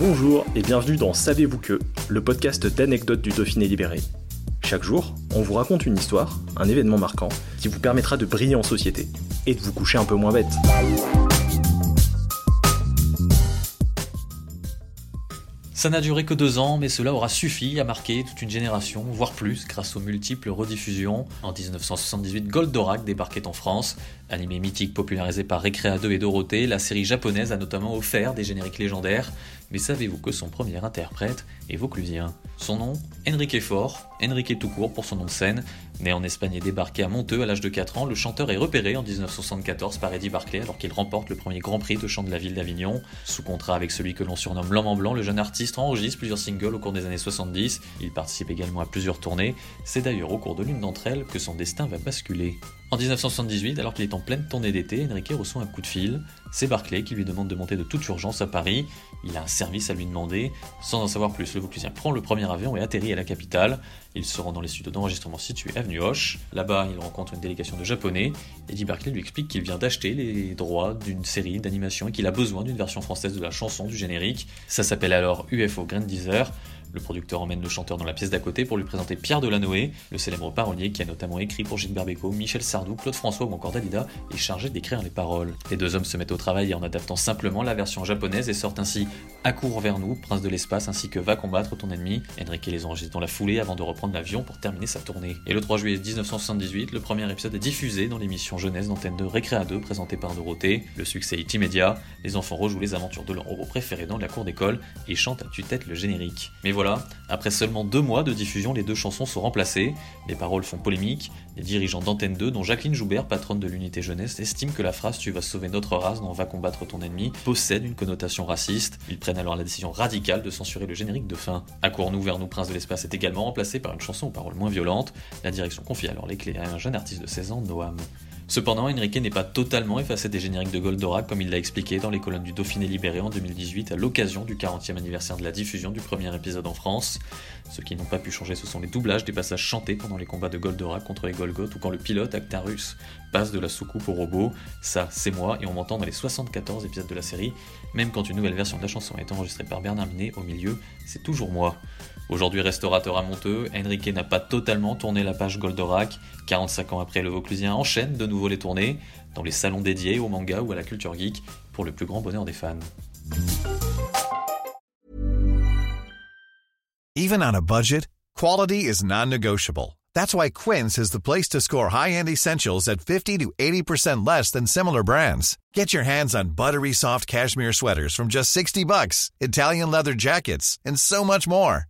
Bonjour et bienvenue dans Savez-vous que, le podcast d'anecdotes du Dauphiné libéré. Chaque jour, on vous raconte une histoire, un événement marquant, qui vous permettra de briller en société et de vous coucher un peu moins bête. Ça n'a duré que deux ans, mais cela aura suffi à marquer toute une génération, voire plus, grâce aux multiples rediffusions. En 1978, Goldorak débarquait en France. Animé mythique popularisé par Recrea 2 et Dorothée, la série japonaise a notamment offert des génériques légendaires. Mais savez-vous que son premier interprète est vauclusien? Son nom? Enrique Fort, Enrique tout court pour son nom de scène. Né en Espagne et débarqué à Monteux à l'âge de 4 ans, le chanteur est repéré en 1974 par Eddie Barclay alors qu'il remporte le premier Grand Prix de chant de la ville d'Avignon. Sous contrat avec celui que l'on surnomme L'Homme en Blanc, le jeune artiste enregistre plusieurs singles au cours des années 70. Il participe également à plusieurs tournées. C'est d'ailleurs au cours de l'une d'entre elles que son destin va basculer. En 1978, alors qu'il est en pleine tournée d'été, Enrique reçoit un coup de fil. C'est Barclay qui lui demande de monter de toute urgence à Paris. Il a un service à lui demander. Sans en savoir plus, le Vauclusien prend le premier avion et atterrit à la capitale. Il se rend dans les studios d'enregistrement situés Là-bas, il rencontre une délégation de japonais. Eddie Barclay lui explique qu'il vient d'acheter les droits d'une série d'animation et qu'il a besoin d'une version française de la chanson du générique. Ça s'appelle alors UFO Grandizer. Le producteur emmène le chanteur dans la pièce d'à côté pour lui présenter Pierre Delanoë, le célèbre parolier qui a notamment écrit pour Gilles Bécaud, Michel Sardou, Claude François ou encore Dalida et chargé d'écrire les paroles. Les deux hommes se mettent au travail en adaptant simplement la version japonaise et sortent ainsi Accours vers nous, Prince de l'espace ainsi que Va combattre ton ennemi. Enrique les enregistre dans la foulée avant de reprendre l'avion pour terminer sa tournée. Et le 3 juillet 1978, le premier épisode est diffusé dans l'émission jeunesse d'antenne de Récréa 2 présentée par Dorothée. Le succès est immédiat, les enfants rejouent les aventures de leur héros préféré dans la cour d'école et chantent à tue-tête le générique. Après seulement deux mois de diffusion, les deux chansons sont remplacées. Les paroles font polémique. Les dirigeants d'Antenne 2, dont Jacqueline Joubert, patronne de l'unité jeunesse, estiment que la phrase Tu vas sauver notre race dans Va combattre ton ennemi possède une connotation raciste. Ils prennent alors la décision radicale de censurer le générique de fin. Accours-nous vers nous, Prince de l'espace est également remplacé par une chanson aux paroles moins violentes. La direction confie alors les clés à un jeune artiste de 16 ans, Noam. Cependant, Enrique n'est pas totalement effacé des génériques de Goldorak comme il l'a expliqué dans les colonnes du Dauphiné libéré en 2018 à l'occasion du 40e anniversaire de la diffusion du premier épisode en France. Ce qui n'ont pas pu changer, ce sont les doublages des passages chantés pendant les combats de Goldorak contre les Golgoth ou quand le pilote Actarus passe de la soucoupe au robot. Ça, c'est moi et on m'entend dans les 74 épisodes de la série. Même quand une nouvelle version de la chanson est enregistrée par Bernard Minet, au milieu, c'est toujours moi. Aujourd'hui restaurateur à Monteux, Enrique n'a pas totalement tourné la page Goldorak. 45 ans après, le Vauclusien enchaîne de nouveau les tournées dans les salons dédiés au manga ou à la culture geek pour le plus grand bonheur des fans. Even on a budget, quality is non-negotiable. That's why Quince is the place to score high-end essentials at 50 to 80% less than similar brands. Get your hands on buttery soft cashmere sweaters from just 60 bucks, Italian leather jackets, and so much more.